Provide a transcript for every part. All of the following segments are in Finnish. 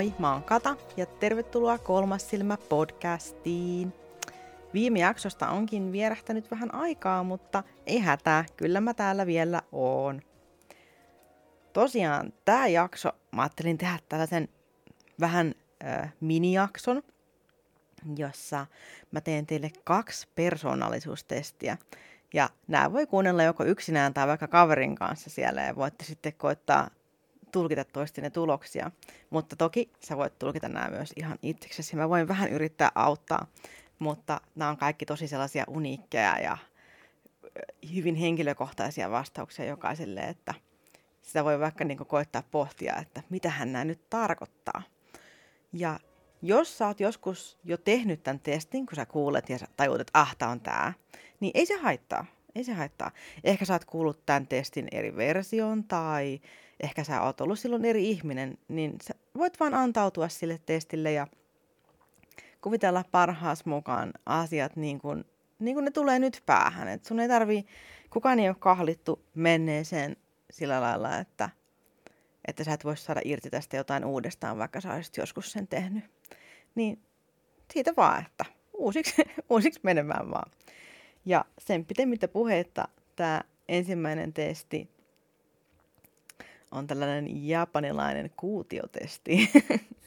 Moi, mä oon Kata ja tervetuloa Kolmas silmä podcastiin. Viime jaksosta onkin vierähtänyt vähän aikaa, mutta ei hätää, kyllä mä täällä vielä oon. Tosiaan, tää jakso, mä ajattelin tehdä tällaisen vähän äh, minijakson, jossa mä teen teille kaksi persoonallisuustestiä. Ja nämä voi kuunnella joko yksinään tai vaikka kaverin kanssa siellä ja voitte sitten koittaa tulkita toistenne tuloksia. Mutta toki sä voit tulkita nämä myös ihan itseksesi. Mä voin vähän yrittää auttaa, mutta nämä on kaikki tosi sellaisia uniikkeja ja hyvin henkilökohtaisia vastauksia jokaiselle, että sitä voi vaikka niin koittaa pohtia, että mitä hän nämä nyt tarkoittaa. Ja jos sä oot joskus jo tehnyt tämän testin, kun sä kuulet ja sä tajut, että ah, on tää, niin ei se haittaa. Ei se haittaa. Ehkä sä oot kuullut tämän testin eri version tai ehkä sä oot ollut silloin eri ihminen, niin sä voit vaan antautua sille testille ja kuvitella parhaas mukaan asiat niin kuin, niin kuin ne tulee nyt päähän. Et sun ei tarvii, kukaan ei ole kahlittu menneeseen sillä lailla, että, että sä et voisi saada irti tästä jotain uudestaan, vaikka sä olisit joskus sen tehnyt. Niin siitä vaan, että uusiksi, uusiksi menemään vaan. Ja sen pitemmittä puhetta tämä ensimmäinen testi on tällainen japanilainen kuutiotesti,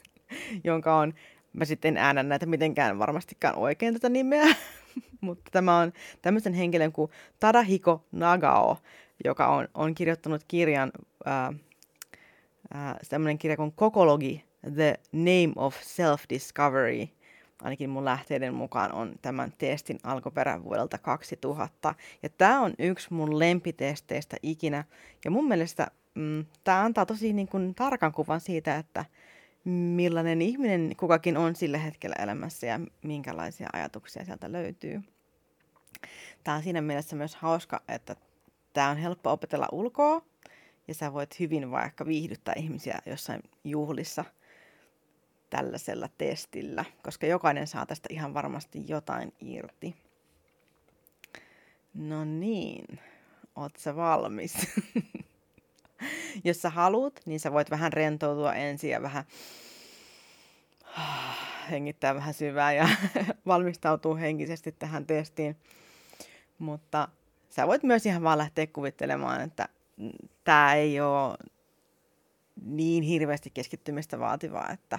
jonka on, mä sitten äänä näitä mitenkään varmastikaan oikein tätä nimeä, mutta tämä on tämmöisen henkilön kuin Tadahiko Nagao, joka on, on kirjoittanut kirjan, ää, ää, tämmöinen kirja kuin Kokologi, The Name of Self-Discovery, ainakin mun lähteiden mukaan on tämän testin alkuperä vuodelta 2000. Ja tämä on yksi mun lempitesteistä ikinä. Ja mun mielestä mm, tämä antaa tosi niin kuin, tarkan kuvan siitä, että millainen ihminen kukakin on sillä hetkellä elämässä ja minkälaisia ajatuksia sieltä löytyy. Tämä on siinä mielessä myös hauska, että tämä on helppo opetella ulkoa ja sä voit hyvin vaikka viihdyttää ihmisiä jossain juhlissa tällaisella testillä, koska jokainen saa tästä ihan varmasti jotain irti. No niin, oot sä valmis? Jos sä haluat, niin sä voit vähän rentoutua ensin ja vähän hengittää vähän syvää ja valmistautua henkisesti tähän testiin. Mutta sä voit myös ihan vaan lähteä kuvittelemaan, että tämä ei ole niin hirveästi keskittymistä vaativaa, että,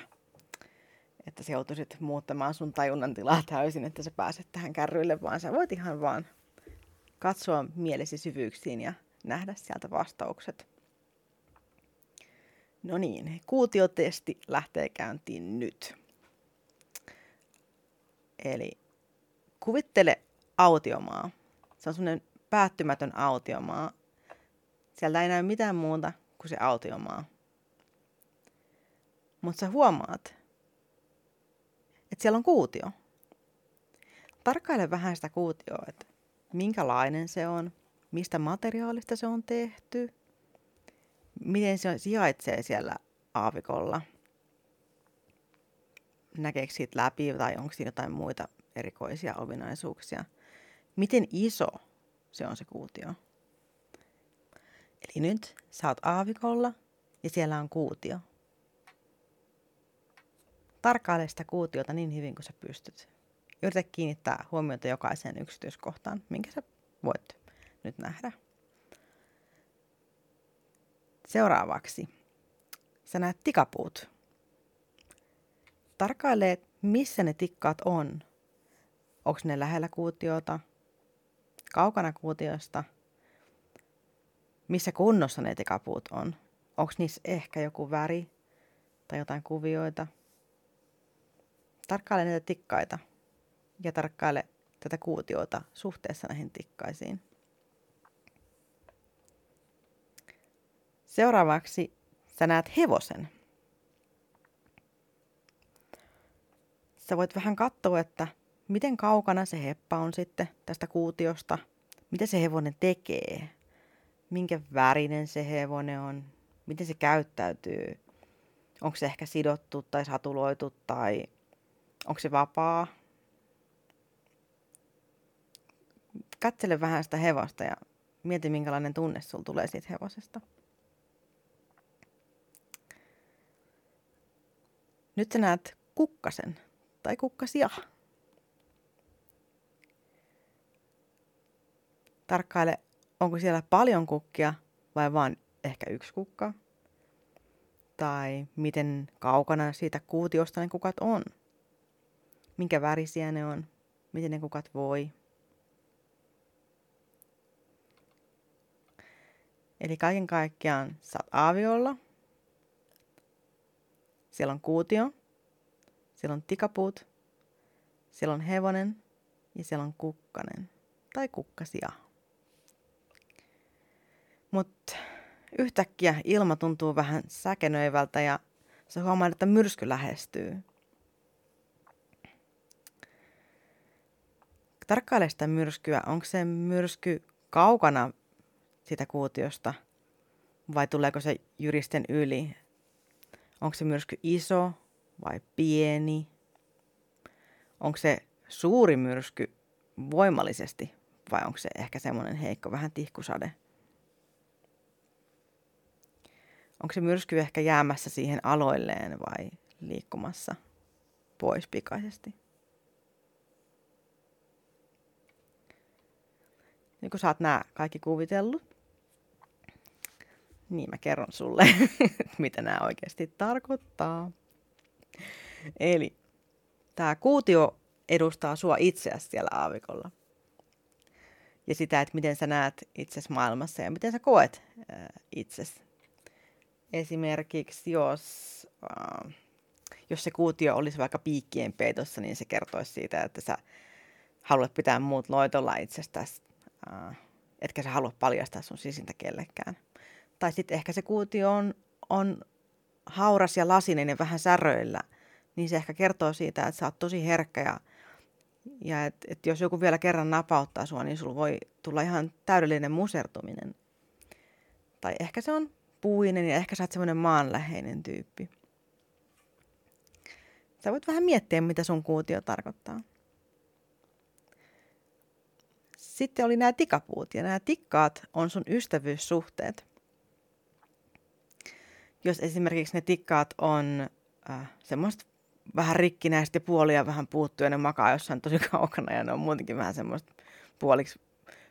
että sä joutuisit muuttamaan sun tajunnan tilaa täysin, että sä pääset tähän kärryille, vaan sä voit ihan vaan katsoa mielesi syvyyksiin ja nähdä sieltä vastaukset. No niin, kuutiotesti lähtee käyntiin nyt. Eli kuvittele autiomaa. Se on semmoinen päättymätön autiomaa. Sieltä ei näy mitään muuta kuin se autiomaa. Mutta sä huomaat, että siellä on kuutio. Tarkkaile vähän sitä kuutioa, että minkälainen se on, mistä materiaalista se on tehty, miten se sijaitsee siellä aavikolla. Näkeekö siitä läpi tai onko siinä jotain muita erikoisia ominaisuuksia. Miten iso se on se kuutio. Eli nyt sä oot aavikolla ja siellä on kuutio. Tarkkaile sitä kuutiota niin hyvin kuin sä pystyt. Yritä kiinnittää huomiota jokaiseen yksityiskohtaan, minkä sä voit nyt nähdä. Seuraavaksi sä näet tikapuut. Tarkkaile, missä ne tikkaat on. Onko ne lähellä kuutiota, kaukana kuutiosta, missä kunnossa ne tikapuut on. Onko niissä ehkä joku väri tai jotain kuvioita. Tarkkaile näitä tikkaita ja tarkkaile tätä kuutiota suhteessa näihin tikkaisiin. Seuraavaksi sä näet hevosen. Sä voit vähän katsoa, että miten kaukana se heppa on sitten tästä kuutiosta, mitä se hevonen tekee, minkä värinen se hevonen on, miten se käyttäytyy, onko se ehkä sidottu tai satuloitu tai onko se vapaa. Katsele vähän sitä hevosta ja mieti, minkälainen tunne sulla tulee siitä hevosesta. nyt sä näet kukkasen tai kukkasia. Tarkkaile, onko siellä paljon kukkia vai vain ehkä yksi kukka. Tai miten kaukana siitä kuutiosta ne kukat on. Minkä värisiä ne on. Miten ne kukat voi. Eli kaiken kaikkiaan sä oot aaviolla. Siellä on kuutio. Siellä on tikapuut. Siellä on hevonen. Ja siellä on kukkanen. Tai kukkasia. Mutta yhtäkkiä ilma tuntuu vähän säkenöivältä ja se huomaa, että myrsky lähestyy. Tarkkaile sitä myrskyä. Onko se myrsky kaukana sitä kuutiosta vai tuleeko se jyristen yli? Onko se myrsky iso vai pieni? Onko se suuri myrsky voimallisesti vai onko se ehkä semmoinen heikko, vähän tihkusade? Onko se myrsky ehkä jäämässä siihen aloilleen vai liikkumassa pois pikaisesti? Niin kun sä oot nämä kaikki kuvitellut, niin mä kerron sulle, mitä nämä oikeasti tarkoittaa. Eli tämä kuutio edustaa sua itseäsi siellä aavikolla. Ja sitä, että miten sä näet itsesi maailmassa ja miten sä koet äh, itsesi. Esimerkiksi jos, äh, jos se kuutio olisi vaikka piikkien peitossa, niin se kertoisi siitä, että sä haluat pitää muut loitolla itsestäsi, äh, etkä sä halua paljastaa sun sisintä kellekään tai sitten ehkä se kuutio on, on hauras ja lasinen ja vähän säröillä, niin se ehkä kertoo siitä, että sä oot tosi herkkä ja, ja että et jos joku vielä kerran napauttaa sua, niin sulla voi tulla ihan täydellinen musertuminen. Tai ehkä se on puinen ja ehkä sä oot semmoinen maanläheinen tyyppi. Sä voit vähän miettiä, mitä sun kuutio tarkoittaa. Sitten oli nämä tikapuut ja nämä tikkaat on sun ystävyyssuhteet – jos esimerkiksi ne tikkaat on äh, semmoista vähän rikkinäistä ja puolia vähän puuttuu ja ne makaa jossain tosi kaukana ja ne on muutenkin vähän semmoista puoliksi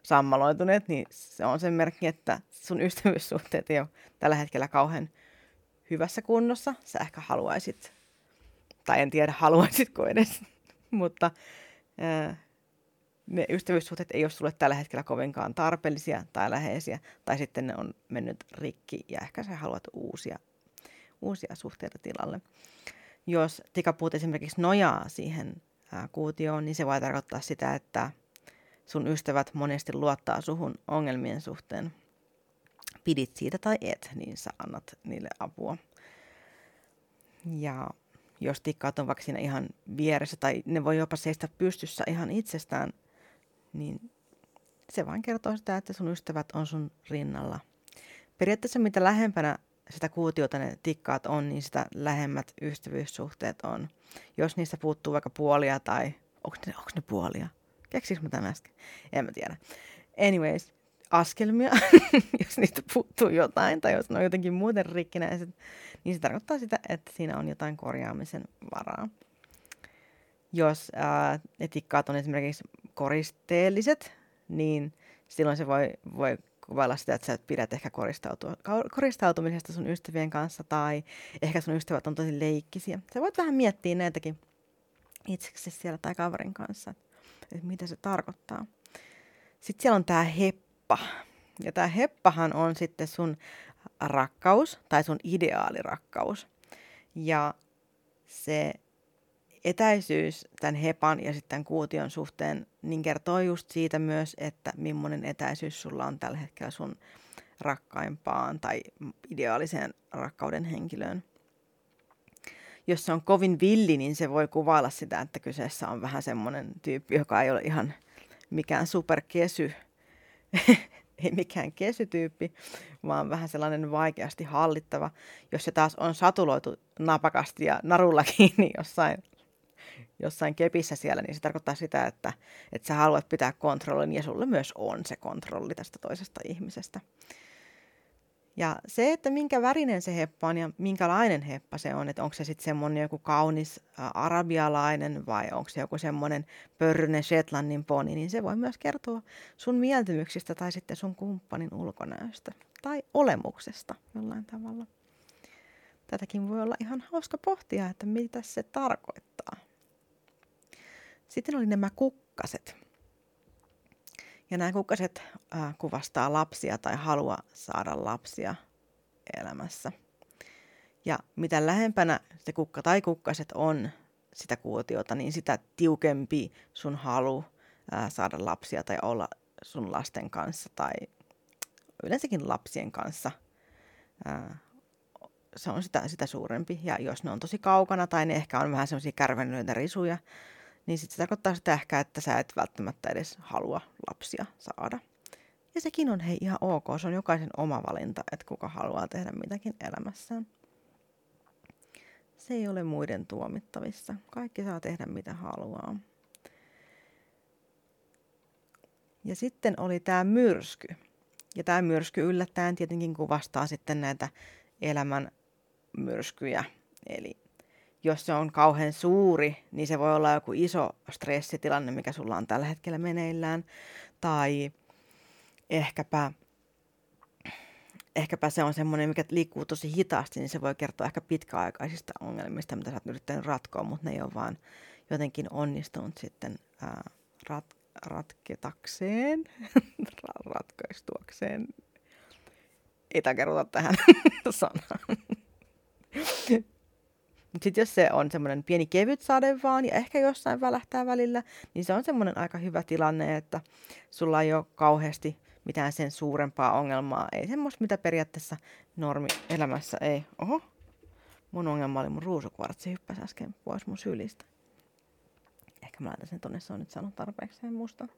sammaloituneet, niin se on sen merkki, että sun ystävyyssuhteet ei ole tällä hetkellä kauhean hyvässä kunnossa. Sä ehkä haluaisit, tai en tiedä haluaisitko edes, mutta äh, ne ystävyyssuhteet ei ole sulle tällä hetkellä kovinkaan tarpeellisia tai läheisiä, tai sitten ne on mennyt rikki ja ehkä sä haluat uusia, uusia suhteita tilalle. Jos tikapuut esimerkiksi nojaa siihen ää, kuutioon, niin se voi tarkoittaa sitä, että sun ystävät monesti luottaa suhun ongelmien suhteen. Pidit siitä tai et, niin sä annat niille apua. Ja jos tikkaat on vaikka siinä ihan vieressä tai ne voi jopa seistä pystyssä ihan itsestään – niin se vain kertoo sitä, että sun ystävät on sun rinnalla. Periaatteessa mitä lähempänä sitä kuutiota ne tikkaat on, niin sitä lähemmät ystävyyssuhteet on. Jos niistä puuttuu vaikka puolia tai... Onko ne, onko ne puolia? Keksikö mä tämän äsken? En mä tiedä. Anyways, askelmia, jos niistä puuttuu jotain tai jos ne on jotenkin muuten rikkinäiset, niin se tarkoittaa sitä, että siinä on jotain korjaamisen varaa. Jos ää, ne tikkaat on esimerkiksi koristeelliset, niin silloin se voi, voi kuvailla sitä, että sä pidät ehkä koristautumisesta sun ystävien kanssa tai ehkä sun ystävät on tosi leikkisiä. Sä voit vähän miettiä näitäkin itseksi siellä tai kaverin kanssa, että mitä se tarkoittaa. Sitten siellä on tämä heppa. Ja tämä heppahan on sitten sun rakkaus tai sun ideaalirakkaus. Ja se etäisyys tämän hepan ja sitten kuution suhteen niin kertoo just siitä myös, että millainen etäisyys sulla on tällä hetkellä sun rakkaimpaan tai ideaaliseen rakkauden henkilöön. Jos se on kovin villi, niin se voi kuvailla sitä, että kyseessä on vähän semmoinen tyyppi, joka ei ole ihan mikään superkesy, ei mikään kesytyyppi, vaan vähän sellainen vaikeasti hallittava. Jos se taas on satuloitu napakasti ja narulla kiinni jossain jossain kepissä siellä, niin se tarkoittaa sitä, että, että sä haluat pitää kontrollin ja sulle myös on se kontrolli tästä toisesta ihmisestä. Ja se, että minkä värinen se heppa on ja minkälainen heppa se on, että onko se sitten semmoinen joku kaunis ä, arabialainen vai onko se joku semmoinen pörrynen Shetlandin poni, niin se voi myös kertoa sun mieltymyksistä tai sitten sun kumppanin ulkonäöstä tai olemuksesta jollain tavalla. Tätäkin voi olla ihan hauska pohtia, että mitä se tarkoittaa. Sitten oli nämä kukkaset. Ja nämä kukkaset äh, kuvastaa lapsia tai halua saada lapsia elämässä. Ja mitä lähempänä se kukka tai kukkaset on sitä kuotiota, niin sitä tiukempi sun halu äh, saada lapsia tai olla sun lasten kanssa tai yleensäkin lapsien kanssa. Äh, se on sitä, sitä suurempi. Ja jos ne on tosi kaukana tai ne ehkä on vähän semmoisia kärvenlyitä risuja, niin sitten se tarkoittaa sitä ehkä, että sä et välttämättä edes halua lapsia saada. Ja sekin on hei ihan ok, se on jokaisen oma valinta, että kuka haluaa tehdä mitäkin elämässään. Se ei ole muiden tuomittavissa. Kaikki saa tehdä mitä haluaa. Ja sitten oli tämä myrsky. Ja tämä myrsky yllättäen tietenkin kuvastaa sitten näitä elämän myrskyjä. Eli jos se on kauhean suuri, niin se voi olla joku iso stressitilanne, mikä sulla on tällä hetkellä meneillään. Tai ehkäpä, ehkäpä se on semmoinen, mikä liikkuu tosi hitaasti, niin se voi kertoa ehkä pitkäaikaisista ongelmista, mitä sä oot yrittänyt ratkoa, mutta ne ei ole vaan jotenkin onnistunut sitten ää, rat, ratketakseen, ratkaistuakseen. Ei takerrota tähän sanaan. Mutta sitten jos se on semmoinen pieni kevyt sade vaan ja ehkä jossain välähtää välillä, niin se on semmoinen aika hyvä tilanne, että sulla ei ole kauheasti mitään sen suurempaa ongelmaa. Ei semmoista, mitä periaatteessa normi elämässä ei. Oho, mun ongelma oli mun ruusukvartsi hyppäsi äsken pois mun sylistä. Ehkä mä laitan sen tonne, se on nyt sanonut tarpeeksi sen musta.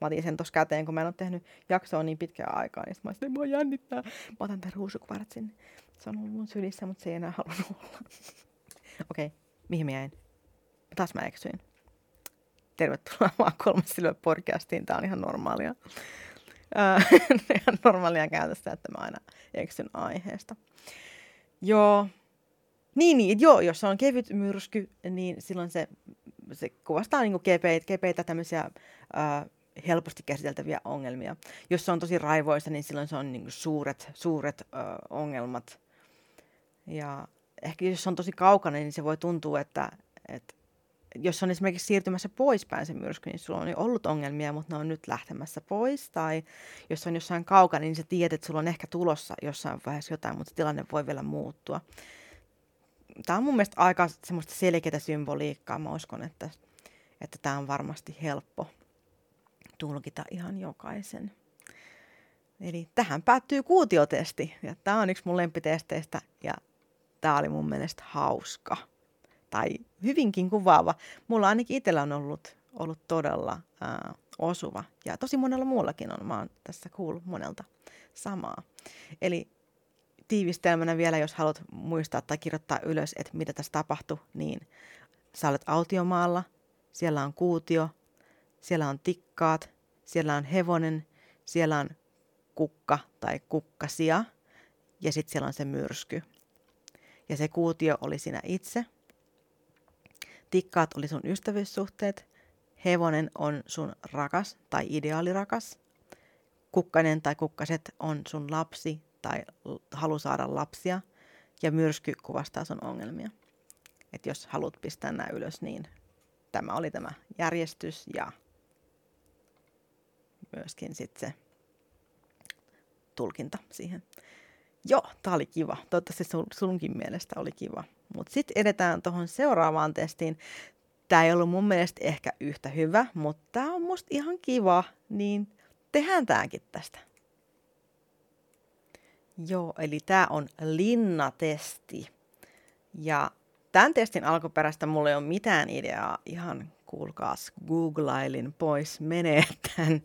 Mä otin sen tossa käteen, kun mä en ole tehnyt jaksoa niin pitkään aikaa, niin mä olisin, mua jännittää. Mä otan tämän ruusukvartsin. Se on ollut mun sylissä, mutta se ei enää halunnut olla. Okei, okay. mihin mä jäin? Taas mä eksyin. Tervetuloa vaan kolmas silmä podcastiin. Tää on ihan normaalia. ihan normaalia käytöstä, että mä aina eksyn aiheesta. Joo. Niin, niin, joo, jos on kevyt myrsky, niin silloin se, se kuvastaa niin kepeitä, kepeitä tämmöisiä ää, helposti käsiteltäviä ongelmia. Jos se on tosi raivoisa, niin silloin se on niin suuret, suuret ää, ongelmat. Ja ehkä jos on tosi kaukana, niin se voi tuntua, että, että jos on esimerkiksi siirtymässä poispäin se myrsky, niin sulla on jo ollut ongelmia, mutta ne on nyt lähtemässä pois. Tai jos on jossain kaukana, niin sä tiedät, että sulla on ehkä tulossa jossain vaiheessa jotain, mutta tilanne voi vielä muuttua. Tämä on mun mielestä aika semmoista selkeää symboliikkaa. Mä uskon, että, että tämä on varmasti helppo tulkita ihan jokaisen. Eli tähän päättyy kuutiotesti. Ja tämä on yksi mun lempitesteistä. Ja tämä oli mun mielestä hauska. Tai hyvinkin kuvaava. Mulla ainakin itsellä on ollut, ollut todella ää, osuva. Ja tosi monella muullakin on. Mä oon tässä kuullut monelta samaa. Eli tiivistelmänä vielä, jos haluat muistaa tai kirjoittaa ylös, että mitä tässä tapahtui, niin sä olet autiomaalla, siellä on kuutio, siellä on tikkaat, siellä on hevonen, siellä on kukka tai kukkasia. Ja sitten siellä on se myrsky ja se kuutio oli sinä itse. Tikkaat oli sun ystävyyssuhteet. Hevonen on sun rakas tai ideaalirakas. Kukkanen tai kukkaset on sun lapsi tai halu saada lapsia. Ja myrsky kuvastaa sun ongelmia. Et jos haluat pistää nämä ylös, niin tämä oli tämä järjestys ja myöskin sitten se tulkinta siihen. Joo, tää oli kiva. Toivottavasti sun, sunkin mielestä oli kiva. Mutta sitten edetään tuohon seuraavaan testiin. Tämä ei ollut mun mielestä ehkä yhtä hyvä, mutta tämä on musta ihan kiva, niin tehdään tämäkin tästä. Joo, eli tämä on linnatesti. Ja tämän testin alkuperäistä mulla ei ole mitään ideaa. Ihan kuulkaas, googlailin pois menee tämän.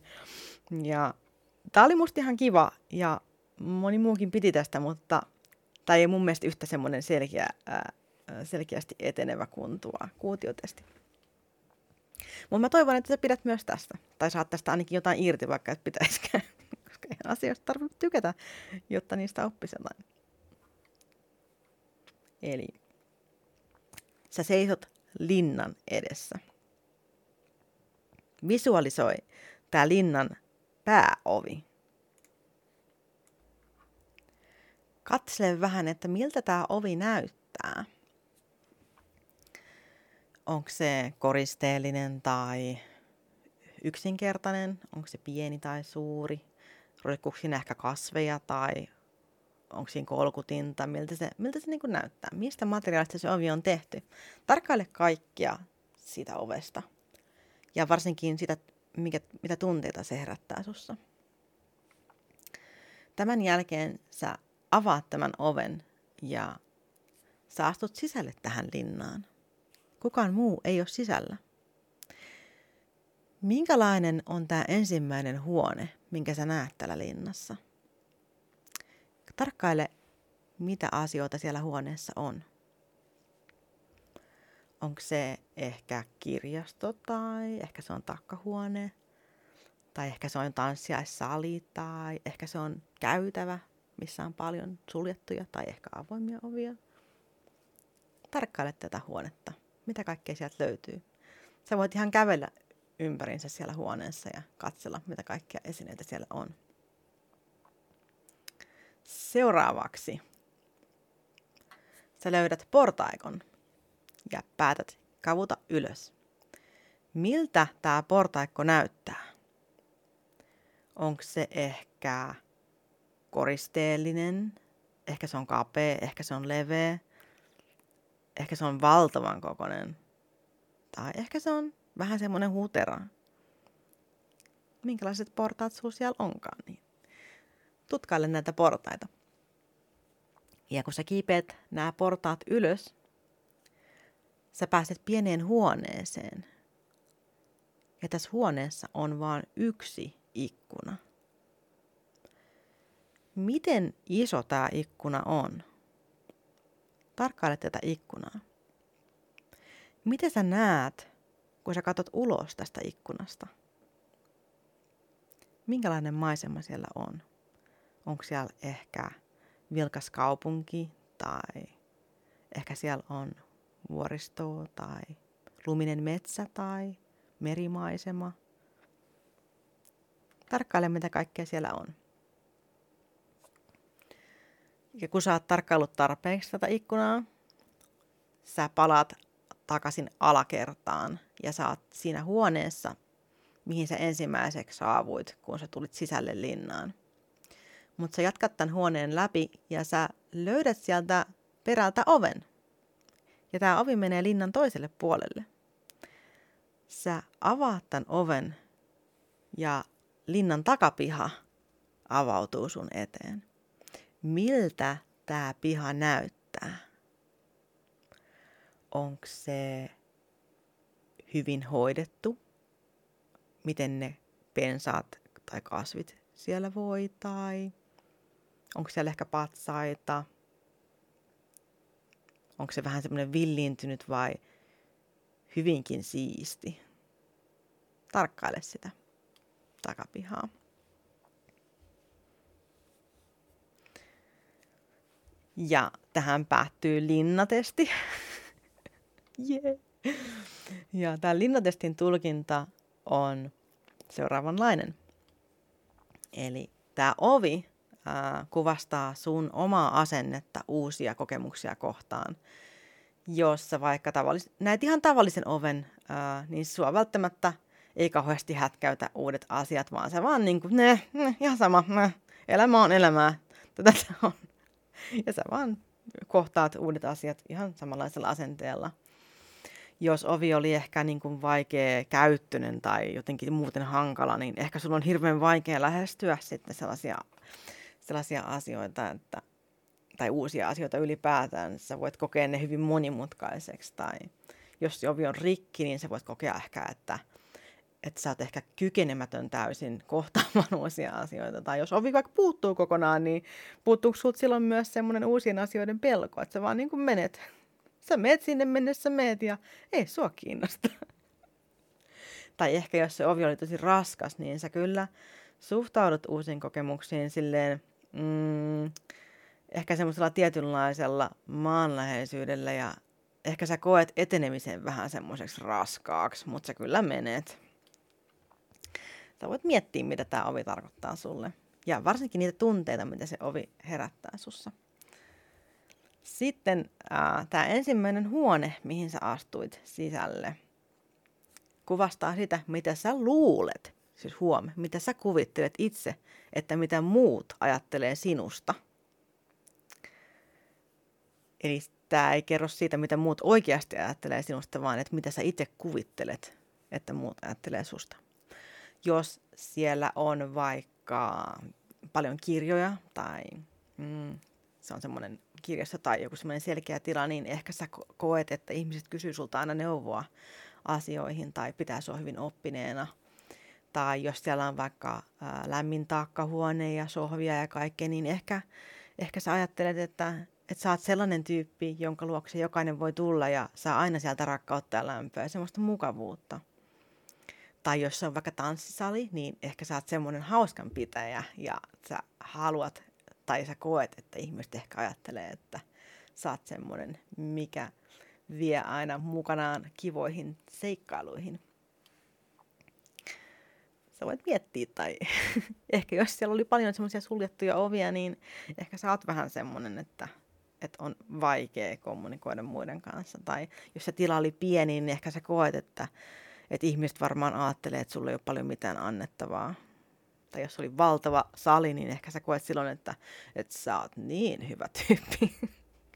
Ja tämä oli musta ihan kiva ja moni muukin piti tästä, mutta tämä ei mun mielestä yhtä semmoinen selkeä, ää, selkeästi etenevä kuin tuo kuutiotesti. Mutta mä toivon, että sä pidät myös tästä. Tai saat tästä ainakin jotain irti, vaikka et pitäisikään. Koska ihan asioista tarvitse tykätä, jotta niistä oppisi jotain. Eli sä seisot linnan edessä. Visualisoi tämä linnan pääovi. Katsele vähän, että miltä tämä ovi näyttää. Onko se koristeellinen tai yksinkertainen? Onko se pieni tai suuri? Roikkuuko siinä ehkä kasveja tai onko siinä kolkutinta? Miltä se, miltä se niin näyttää? Mistä materiaalista se ovi on tehty? Tarkkaile kaikkia siitä ovesta. Ja varsinkin sitä, mikä, mitä tunteita se herättää sussa. Tämän jälkeen sä avaat tämän oven ja sä astut sisälle tähän linnaan. Kukaan muu ei ole sisällä. Minkälainen on tämä ensimmäinen huone, minkä sä näet täällä linnassa? Tarkkaile, mitä asioita siellä huoneessa on. Onko se ehkä kirjasto tai ehkä se on takkahuone tai ehkä se on tanssiaissali tai ehkä se on käytävä, missä on paljon suljettuja tai ehkä avoimia ovia. Tarkkaile tätä huonetta. Mitä kaikkea sieltä löytyy? Sä voit ihan kävellä ympärinsä siellä huoneessa ja katsella, mitä kaikkia esineitä siellä on. Seuraavaksi sä löydät portaikon ja päätät kavuta ylös. Miltä tämä portaikko näyttää? Onko se ehkä koristeellinen, ehkä se on kapea, ehkä se on leveä, ehkä se on valtavan kokoinen, tai ehkä se on vähän semmoinen hutera. Minkälaiset portaat sulla siellä onkaan, niin tutkaile näitä portaita. Ja kun sä kiipeät nämä portaat ylös, sä pääset pieneen huoneeseen. Ja tässä huoneessa on vain yksi ikkuna. Miten iso tämä ikkuna on? Tarkkaile tätä ikkunaa. Miten sä näet, kun sä katsot ulos tästä ikkunasta? Minkälainen maisema siellä on? Onko siellä ehkä vilkas kaupunki tai ehkä siellä on vuoristoa tai luminen metsä tai merimaisema. Tarkkaile, mitä kaikkea siellä on. Ja kun sä oot tarkkaillut tarpeeksi tätä ikkunaa, sä palaat takaisin alakertaan ja sä oot siinä huoneessa, mihin sä ensimmäiseksi saavuit, kun sä tulit sisälle linnaan. Mutta sä jatkat tämän huoneen läpi ja sä löydät sieltä perältä oven. Ja tämä ovi menee linnan toiselle puolelle. Sä avaat tämän oven ja linnan takapiha avautuu sun eteen miltä tämä piha näyttää. Onko se hyvin hoidettu? Miten ne pensaat tai kasvit siellä voi? Tai onko siellä ehkä patsaita? Onko se vähän semmoinen villiintynyt vai hyvinkin siisti? Tarkkaile sitä takapihaa. Ja tähän päättyy linnatesti. yeah. Ja tämä linnatestin tulkinta on seuraavanlainen. Eli tämä ovi ää, kuvastaa sun omaa asennetta uusia kokemuksia kohtaan. Jossa vaikka tavallis- näet ihan tavallisen oven, ää, niin sua välttämättä ei kauheasti hätkäytä uudet asiat, vaan se vaan niin kuin, ne, ne, ihan sama, ne, elämä on elämää. Tätä on ja sä vaan kohtaat uudet asiat ihan samanlaisella asenteella. Jos ovi oli ehkä niin kuin vaikea käyttöinen tai jotenkin muuten hankala, niin ehkä sulla on hirveän vaikea lähestyä sitten sellaisia, sellaisia asioita, että, tai uusia asioita ylipäätään. Sä voit kokea ne hyvin monimutkaiseksi tai jos ovi on rikki, niin sä voit kokea ehkä, että – että sä oot ehkä kykenemätön täysin kohtaamaan uusia asioita. Tai jos ovi vaikka puuttuu kokonaan, niin puuttuuko sulta silloin myös semmoinen uusien asioiden pelko, että sä vaan niin kuin menet. Sä meet sinne mennessä meet ja ei sua kiinnosta. tai ehkä jos se ovi oli tosi raskas, niin sä kyllä suhtaudut uusiin kokemuksiin silleen, mm, ehkä semmoisella tietynlaisella maanläheisyydellä ja ehkä sä koet etenemisen vähän semmoiseksi raskaaksi, mutta sä kyllä menet. Sä voit miettiä, mitä tämä ovi tarkoittaa sulle. Ja varsinkin niitä tunteita, mitä se ovi herättää sussa. Sitten äh, tämä ensimmäinen huone, mihin sä astuit sisälle, kuvastaa sitä, mitä sä luulet. Siis huome, mitä sä kuvittelet itse, että mitä muut ajattelee sinusta. Eli tämä ei kerro siitä, mitä muut oikeasti ajattelee sinusta, vaan että mitä sä itse kuvittelet, että muut ajattelee susta. Jos siellä on vaikka paljon kirjoja tai mm, se on semmoinen kirjasto tai joku semmoinen selkeä tila, niin ehkä sä koet, että ihmiset kysyy sulta aina neuvoa asioihin tai pitää sua hyvin oppineena. Tai jos siellä on vaikka ää, lämmin taakkahuone ja sohvia ja kaikkea, niin ehkä, ehkä sä ajattelet, että, että sä oot sellainen tyyppi, jonka luokse jokainen voi tulla ja saa aina sieltä rakkautta ja lämpöä ja semmoista mukavuutta. Tai jos se on vaikka tanssisali, niin ehkä sä oot semmoinen hauskan pitäjä ja sä haluat tai sä koet, että ihmiset ehkä ajattelee, että sä oot semmoinen, mikä vie aina mukanaan kivoihin seikkailuihin. Sä voit miettiä, tai ehkä jos siellä oli paljon semmoisia suljettuja ovia, niin ehkä sä oot vähän semmoinen, että, että on vaikea kommunikoida muiden kanssa. Tai jos se tila oli pieni, niin ehkä sä koet, että, että ihmiset varmaan ajattelee, että sulla ei ole paljon mitään annettavaa tai jos oli valtava sali, niin ehkä sä koet silloin, että, että sä oot niin hyvä tyyppi.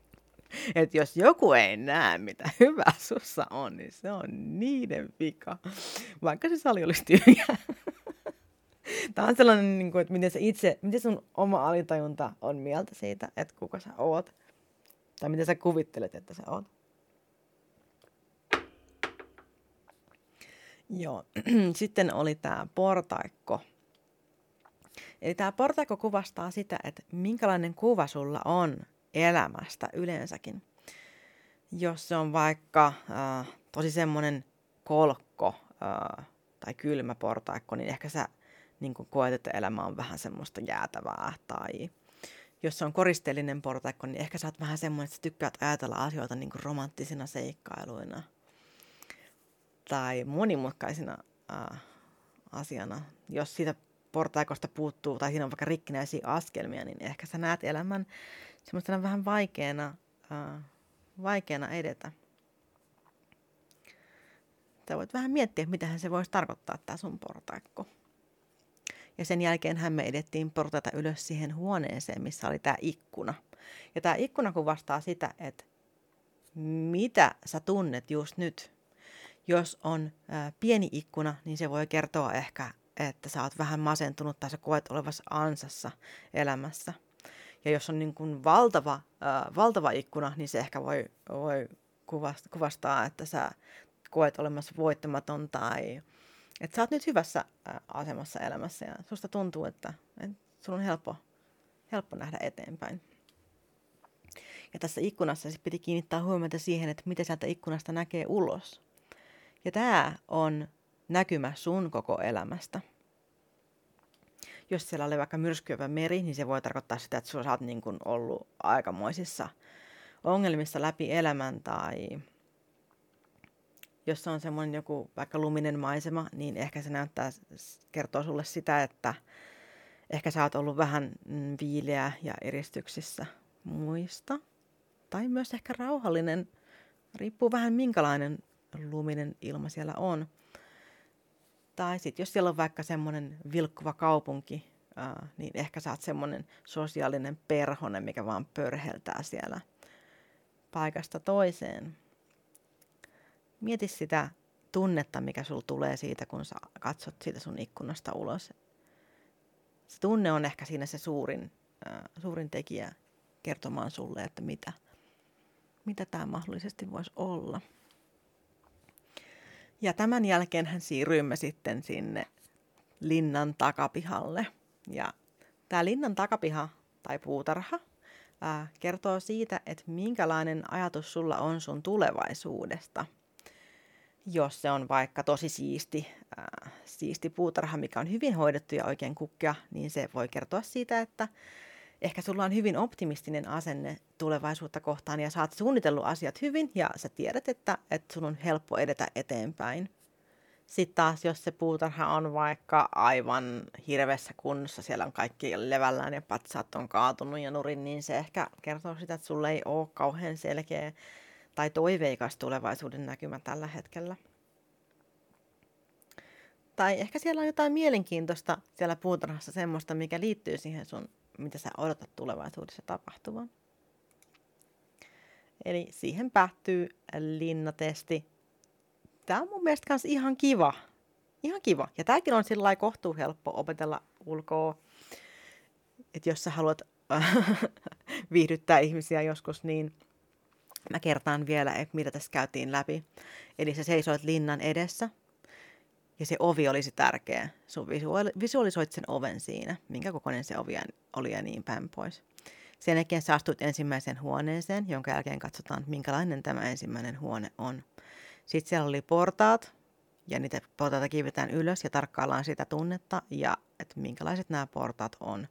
että jos joku ei näe, mitä hyvää sussa on, niin se on niiden vika, vaikka se sali olisi tyhjä. Tämä on sellainen, niin kuin, että miten, sä itse, miten sun oma alitajunta on mieltä siitä, että kuka sä oot. Tai miten sä kuvittelet, että sä oot. Joo, sitten oli tämä portaikko Eli tämä portaikko kuvastaa sitä, että minkälainen kuva sulla on elämästä yleensäkin. Jos se on vaikka äh, tosi semmoinen kolkko äh, tai kylmä portaikko, niin ehkä sä niin koet, että elämä on vähän semmoista jäätävää. Tai jos se on koristeellinen portaikko, niin ehkä sä oot vähän semmoinen, että sä tykkäät ajatella asioita niin romanttisina seikkailuina. Tai monimutkaisina äh, asiana. Jos siitä portaikosta puuttuu tai siinä on vaikka rikkinäisiä askelmia, niin ehkä sä näet elämän semmoistena vähän vaikeana, äh, vaikeana edetä. Sä voit vähän miettiä, mitä se voisi tarkoittaa, tämä sun portaikko. Ja sen jälkeen me edettiin portaita ylös siihen huoneeseen, missä oli tämä ikkuna. Ja tämä ikkuna kuvastaa sitä, että mitä sä tunnet just nyt. Jos on pieni ikkuna, niin se voi kertoa ehkä että sä oot vähän masentunut tai sä koet olevassa ansassa elämässä. Ja jos on niin kuin valtava, valtava ikkuna, niin se ehkä voi, voi kuvastaa, että sä koet olemassa voittamaton tai että sä oot nyt hyvässä asemassa elämässä ja susta tuntuu, että, että sun on helppo, helppo nähdä eteenpäin. Ja tässä ikkunassa siis piti kiinnittää huomiota siihen, että miten sieltä ikkunasta näkee ulos. Ja tämä on näkymä sun koko elämästä. Jos siellä oli vaikka myrskyävä meri, niin se voi tarkoittaa sitä, että sä oot niin kuin ollut aikamoisissa ongelmissa läpi elämän tai jos se on semmoinen joku vaikka luminen maisema, niin ehkä se näyttää, kertoo sulle sitä, että ehkä sä oot ollut vähän mm, viileä ja eristyksissä muista. Tai myös ehkä rauhallinen, riippuu vähän minkälainen luminen ilma siellä on. Tai sitten jos siellä on vaikka semmoinen vilkkuva kaupunki, ää, niin ehkä sä oot semmoinen sosiaalinen perhonen, mikä vaan pörheltää siellä paikasta toiseen. Mieti sitä tunnetta, mikä sul tulee siitä, kun sä katsot siitä sun ikkunasta ulos. Se tunne on ehkä siinä se suurin, suurin tekijä kertomaan sulle, että mitä, mitä tämä mahdollisesti voisi olla. Ja tämän jälkeen hän siirryimme sitten sinne linnan takapihalle. Ja tämä linnan takapiha tai puutarha ää, kertoo siitä, että minkälainen ajatus sulla on sun tulevaisuudesta. Jos se on vaikka tosi siisti äh, siisti puutarha, mikä on hyvin hoidettu ja oikein kukkea, niin se voi kertoa siitä, että ehkä sulla on hyvin optimistinen asenne tulevaisuutta kohtaan ja saat suunnitellut asiat hyvin ja sä tiedät, että, että sun on helppo edetä eteenpäin. Sitten taas, jos se puutarha on vaikka aivan hirveässä kunnossa, siellä on kaikki levällään ja patsaat on kaatunut ja nurin, niin se ehkä kertoo sitä, että sulle ei ole kauhean selkeä tai toiveikas tulevaisuuden näkymä tällä hetkellä. Tai ehkä siellä on jotain mielenkiintoista siellä puutarhassa, semmoista, mikä liittyy siihen sun, mitä sä odotat tulevaisuudessa tapahtuvan. Eli siihen päättyy linnatesti tämä on mun mielestä kans ihan kiva. Ihan kiva. Ja tämäkin on sillä kohtuu helppo opetella ulkoa. Että jos sä haluat viihdyttää ihmisiä joskus, niin mä kertaan vielä, että mitä tässä käytiin läpi. Eli sä seisoit linnan edessä, ja se ovi olisi tärkeä. Sun visualisoit sen oven siinä, minkä kokoinen se ovi oli ja niin päin pois. Sen jälkeen sä astuit ensimmäiseen huoneeseen, jonka jälkeen katsotaan, minkälainen tämä ensimmäinen huone on. Sitten siellä oli portaat, ja niitä portaita kiivetään ylös ja tarkkaillaan sitä tunnetta ja että minkälaiset nämä portaat on.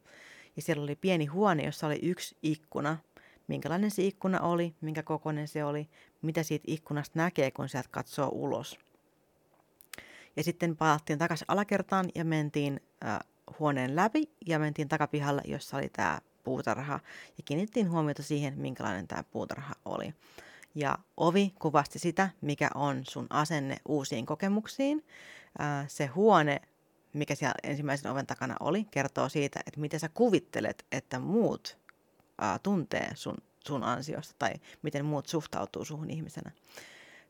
Ja siellä oli pieni huone, jossa oli yksi ikkuna. Minkälainen se ikkuna oli, minkä kokoinen se oli, mitä siitä ikkunasta näkee, kun sieltä katsoo ulos. Ja sitten palattiin takaisin alakertaan ja mentiin äh, huoneen läpi ja mentiin takapihalle, jossa oli tämä puutarha. Ja kiinnittiin huomiota siihen, minkälainen tämä puutarha oli. Ja ovi kuvasti sitä, mikä on sun asenne uusiin kokemuksiin. Se huone, mikä siellä ensimmäisen oven takana oli, kertoo siitä, että miten sä kuvittelet, että muut tuntee sun, sun ansiosta tai miten muut suhtautuu suhun ihmisenä.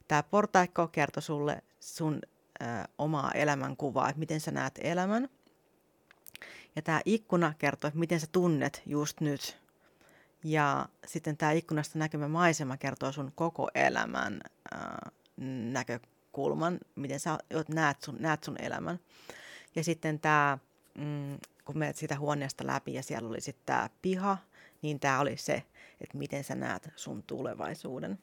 Tämä portaikko kertoo sulle sun ä, omaa elämänkuvaa, että miten sä näet elämän. Ja tämä ikkuna kertoo, että miten sä tunnet just nyt ja sitten tämä ikkunasta näkymä maisema kertoo sun koko elämän ää, näkökulman, miten sä näet sun, näet sun elämän. Ja sitten tämä, mm, kun menet sitä huoneesta läpi ja siellä oli sitten tämä piha, niin tämä oli se, että miten sä näet sun tulevaisuuden.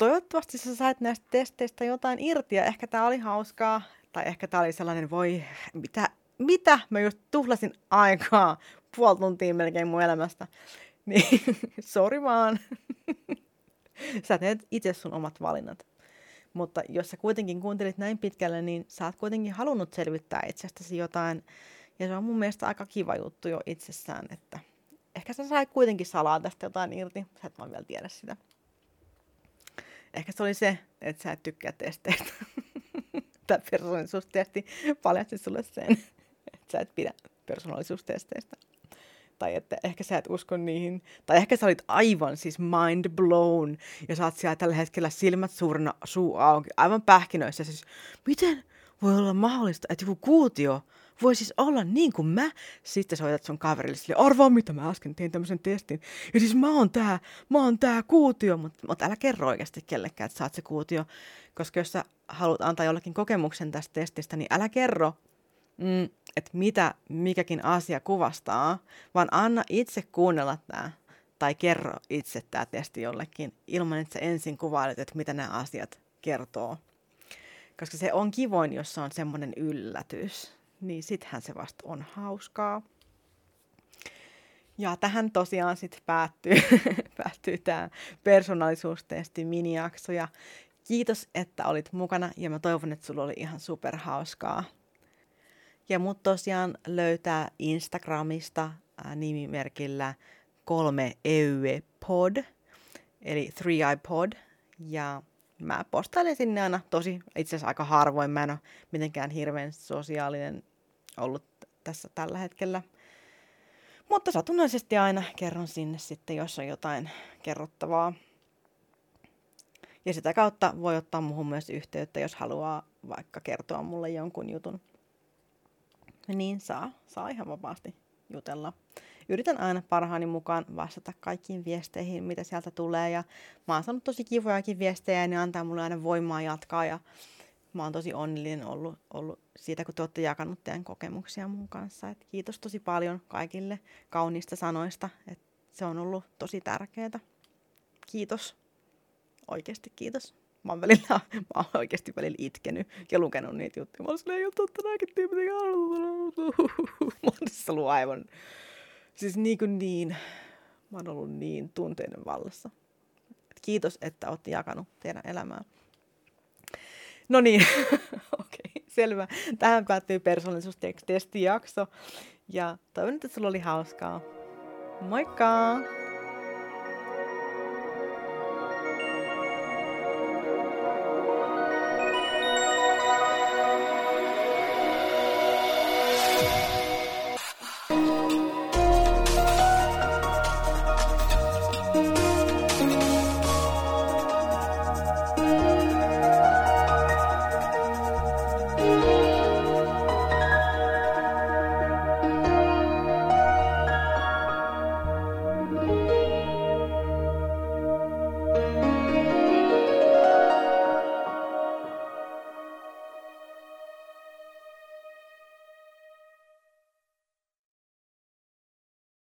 Toivottavasti sä sait näistä testeistä jotain irti ja ehkä tämä oli hauskaa. Tai ehkä tämä oli sellainen, voi, mitä, mitä mä just tuhlasin aikaa puoli tuntia melkein mun elämästä. Niin, sori vaan. sä teet itse sun omat valinnat. Mutta jos sä kuitenkin kuuntelit näin pitkälle, niin sä oot kuitenkin halunnut selvittää itsestäsi jotain. Ja se on mun mielestä aika kiva juttu jo itsessään, että ehkä sä sai kuitenkin salaa tästä jotain irti. Sä et vaan vielä tiedä sitä. Ehkä se oli se, että sä et tykkää testeistä. Tämä persoonallisuustesti. Paljasti sulle sen, että sä et pidä persoonallisuustesteistä. Tai että ehkä sä et usko niihin, tai ehkä sä olit aivan siis mind blown, ja sä oot siellä tällä hetkellä silmät suurena, suu auki, aivan pähkinöissä, siis miten voi olla mahdollista, että joku kuutio voi siis olla niin kuin mä. Sitten soitat sun kaverille sille, arvaa mitä mä äsken tein tämmöisen testin. Ja siis mä oon tää, mä oon tää kuutio, mutta mut älä kerro oikeasti kellekään, että sä oot se kuutio. Koska jos sä haluat antaa jollekin kokemuksen tästä testistä, niin älä kerro, mm, että mitä mikäkin asia kuvastaa, vaan anna itse kuunnella tämä tai kerro itse tämä testi jollekin ilman, että sä ensin kuvailet, että mitä nämä asiat kertoo. Koska se on kivoin, jos se on semmoinen yllätys, niin sittenhän se vasta on hauskaa. Ja tähän tosiaan sitten päättyy, päättyy tämä persoonallisuustesti minijakso. Ja kiitos, että olit mukana ja mä toivon, että sulla oli ihan superhauskaa. Ja mut tosiaan löytää Instagramista ää, nimimerkillä kolme EUE pod, eli Three Eye Pod. Ja mä postailen sinne aina tosi, itse asiassa aika harvoin, mä en ole mitenkään hirveän sosiaalinen ollut tässä tällä hetkellä. Mutta satunnaisesti aina kerron sinne sitten, jos on jotain kerrottavaa. Ja sitä kautta voi ottaa muuhun myös yhteyttä, jos haluaa vaikka kertoa mulle jonkun jutun niin saa, saa ihan vapaasti jutella. Yritän aina parhaani mukaan vastata kaikkiin viesteihin, mitä sieltä tulee. Ja mä oon saanut tosi kivojakin viestejä ja ne antaa mulle aina voimaa jatkaa. Ja mä oon tosi onnellinen ollut, ollut siitä, kun te olette jakanut teidän kokemuksia mun kanssa. Et kiitos tosi paljon kaikille kauniista sanoista. Et se on ollut tosi tärkeää. Kiitos. Oikeasti kiitos. Mä oon, välillä, mä oon oikeasti välillä itkenyt ja lukenut niitä juttuja. Mä oon silleen, että totta nämäkin tyypit. Mä oon siis ollut aivan, siis niin kuin niin, mä oon ollut niin tunteiden vallassa. Kiitos, että olette jakanut teidän elämää. No niin, okei, okay, selvä. Tähän päättyy persoonallisuustestijakso. Ja toivon, että sulla oli hauskaa. Moikka!